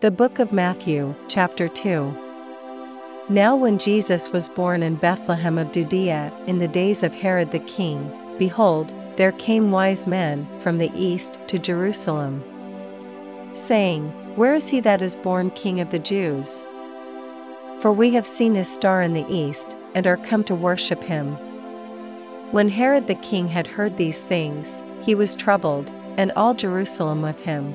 The Book of Matthew, chapter 2. Now, when Jesus was born in Bethlehem of Judea, in the days of Herod the king, behold, there came wise men from the east to Jerusalem, saying, Where is he that is born King of the Jews? For we have seen his star in the east, and are come to worship him. When Herod the king had heard these things, he was troubled, and all Jerusalem with him.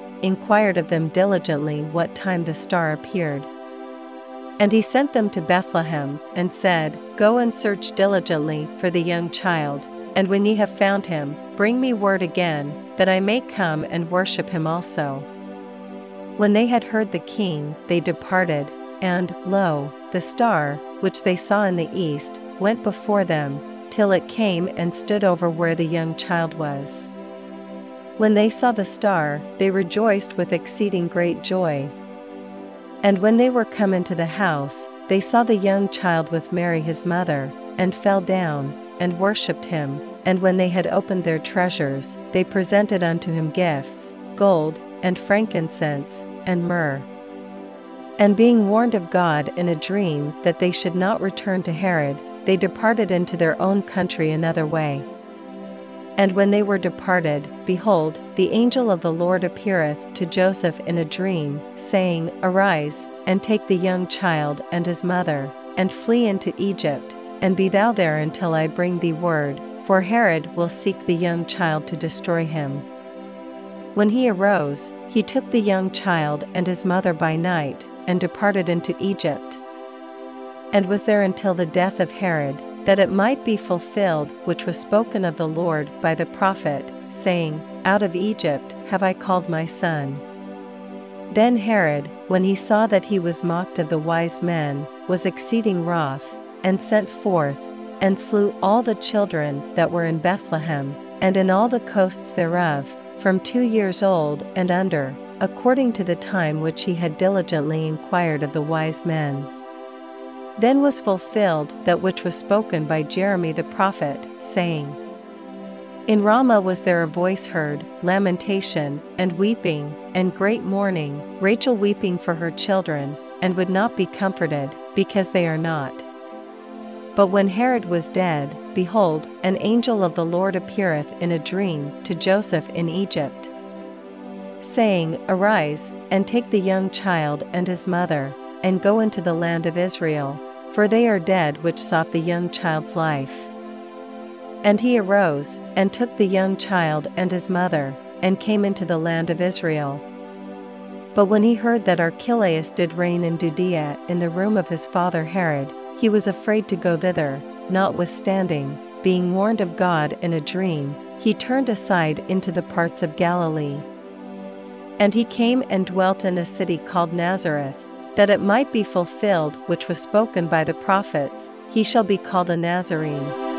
inquired of them diligently what time the star appeared. And he sent them to Bethlehem, and said, Go and search diligently for the young child, and when ye have found him, bring me word again, that I may come and worship him also. When they had heard the king, they departed, and, lo, the star, which they saw in the east, went before them, till it came and stood over where the young child was. When they saw the star, they rejoiced with exceeding great joy. And when they were come into the house, they saw the young child with Mary his mother, and fell down, and worshipped him. And when they had opened their treasures, they presented unto him gifts, gold, and frankincense, and myrrh. And being warned of God in a dream that they should not return to Herod, they departed into their own country another way. And when they were departed, behold, the angel of the Lord appeareth to Joseph in a dream, saying, Arise, and take the young child and his mother, and flee into Egypt, and be thou there until I bring thee word, for Herod will seek the young child to destroy him. When he arose, he took the young child and his mother by night, and departed into Egypt, and was there until the death of Herod that it might be fulfilled which was spoken of the Lord by the prophet, saying, Out of Egypt have I called my son. Then Herod, when he saw that he was mocked of the wise men, was exceeding wroth, and sent forth, and slew all the children that were in Bethlehem, and in all the coasts thereof, from two years old and under, according to the time which he had diligently inquired of the wise men. Then was fulfilled that which was spoken by Jeremy the prophet, saying, In Ramah was there a voice heard, lamentation, and weeping, and great mourning, Rachel weeping for her children, and would not be comforted, because they are not. But when Herod was dead, behold, an angel of the Lord appeareth in a dream to Joseph in Egypt, saying, Arise, and take the young child and his mother, and go into the land of Israel, for they are dead which sought the young child's life. And he arose, and took the young child and his mother, and came into the land of Israel. But when he heard that Archelaus did reign in Judea in the room of his father Herod, he was afraid to go thither, notwithstanding, being warned of God in a dream, he turned aside into the parts of Galilee. And he came and dwelt in a city called Nazareth, that it might be fulfilled which was spoken by the prophets, he shall be called a Nazarene.